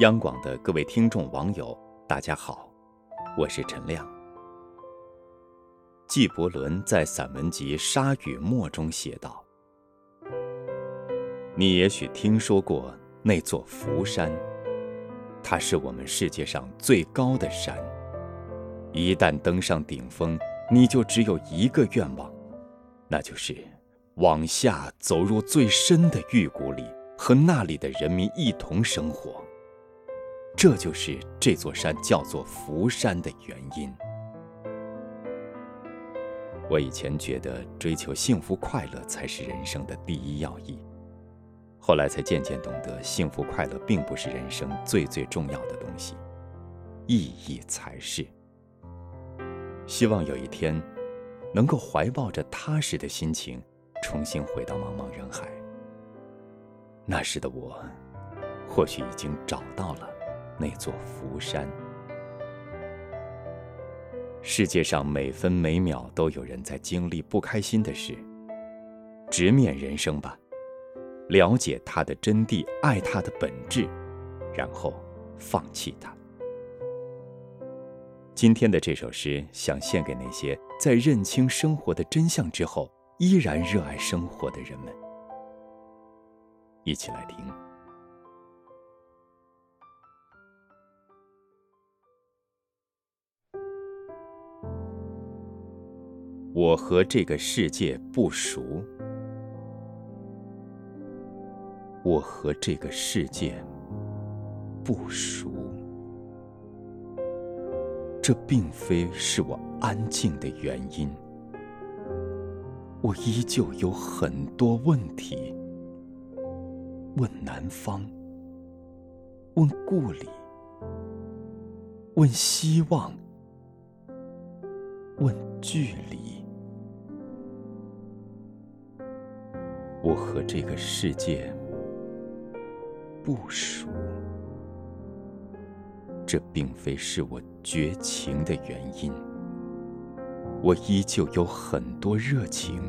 央广的各位听众、网友，大家好，我是陈亮。纪伯伦在散文集《沙与墨》中写道：“你也许听说过那座福山，它是我们世界上最高的山。一旦登上顶峰，你就只有一个愿望，那就是往下走入最深的玉谷里，和那里的人民一同生活。”这就是这座山叫做福山的原因。我以前觉得追求幸福快乐才是人生的第一要义，后来才渐渐懂得，幸福快乐并不是人生最最重要的东西，意义才是。希望有一天，能够怀抱着踏实的心情，重新回到茫茫人海。那时的我，或许已经找到了。那座福山，世界上每分每秒都有人在经历不开心的事。直面人生吧，了解它的真谛，爱它的本质，然后放弃它。今天的这首诗，想献给那些在认清生活的真相之后，依然热爱生活的人们。一起来听。我和这个世界不熟，我和这个世界不熟，这并非是我安静的原因。我依旧有很多问题，问南方，问故里，问希望，问距离。我和这个世界不熟，这并非是我绝情的原因。我依旧有很多热情，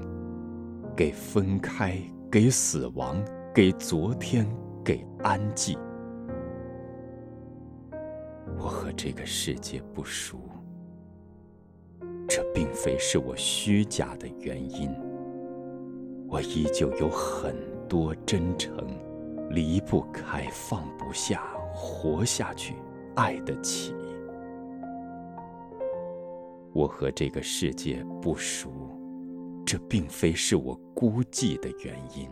给分开，给死亡，给昨天，给安静。我和这个世界不熟，这并非是我虚假的原因。我依旧有很多真诚，离不开，放不下，活下去，爱得起。我和这个世界不熟，这并非是我孤寂的原因。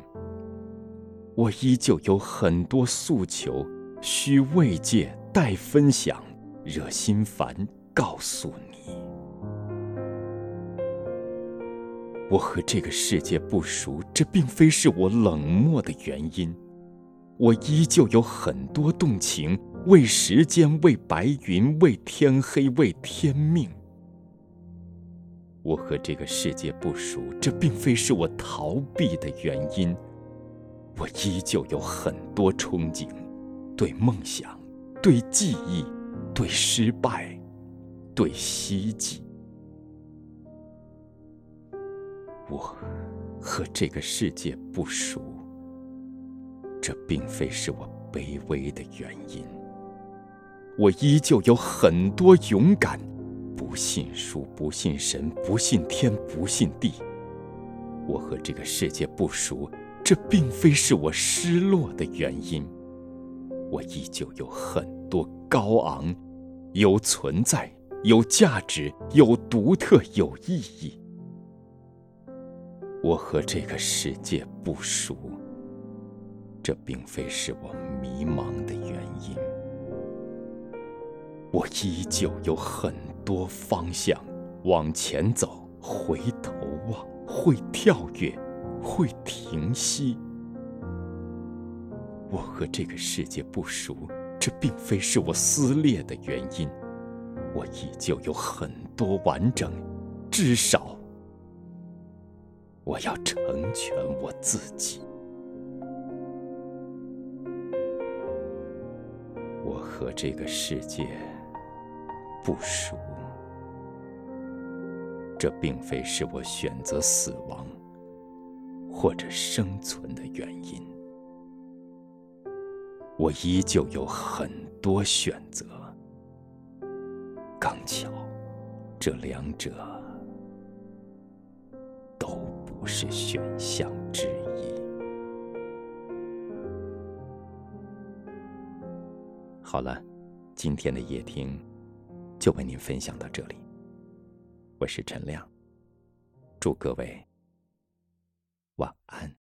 我依旧有很多诉求，需慰藉，待分享，惹心烦，告诉你。我和这个世界不熟，这并非是我冷漠的原因。我依旧有很多动情，为时间，为白云，为天黑，为天命。我和这个世界不熟，这并非是我逃避的原因。我依旧有很多憧憬，对梦想，对记忆，对失败，对希冀。我和这个世界不熟，这并非是我卑微的原因。我依旧有很多勇敢，不信书，不信神，不信天，不信地。我和这个世界不熟，这并非是我失落的原因。我依旧有很多高昂，有存在，有价值，有独特，有意义。我和这个世界不熟，这并非是我迷茫的原因。我依旧有很多方向，往前走，回头望，会跳跃，会停息。我和这个世界不熟，这并非是我撕裂的原因。我依旧有很多完整，至少。我要成全我自己。我和这个世界不熟，这并非是我选择死亡或者生存的原因。我依旧有很多选择。刚巧，这两者不是选项之一。好了，今天的夜听就为您分享到这里。我是陈亮，祝各位晚安。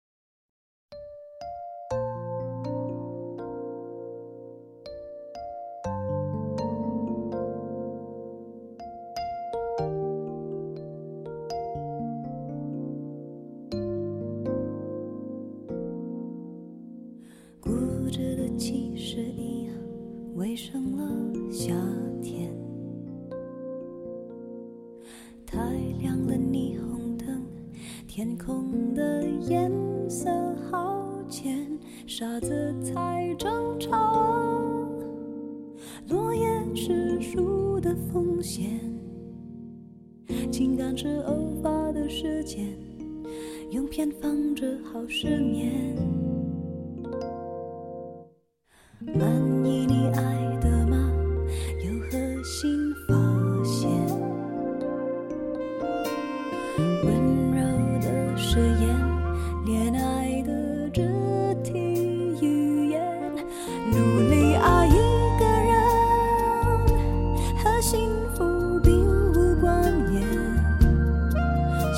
围上了夏天。太亮了霓虹灯，天空的颜色好浅，傻子才争吵。落叶是树的风险，情感是偶发的事件，用偏方治好失眠。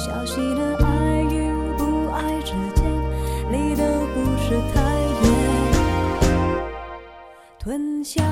小心的爱与不爱之间，离得不是太远。吞下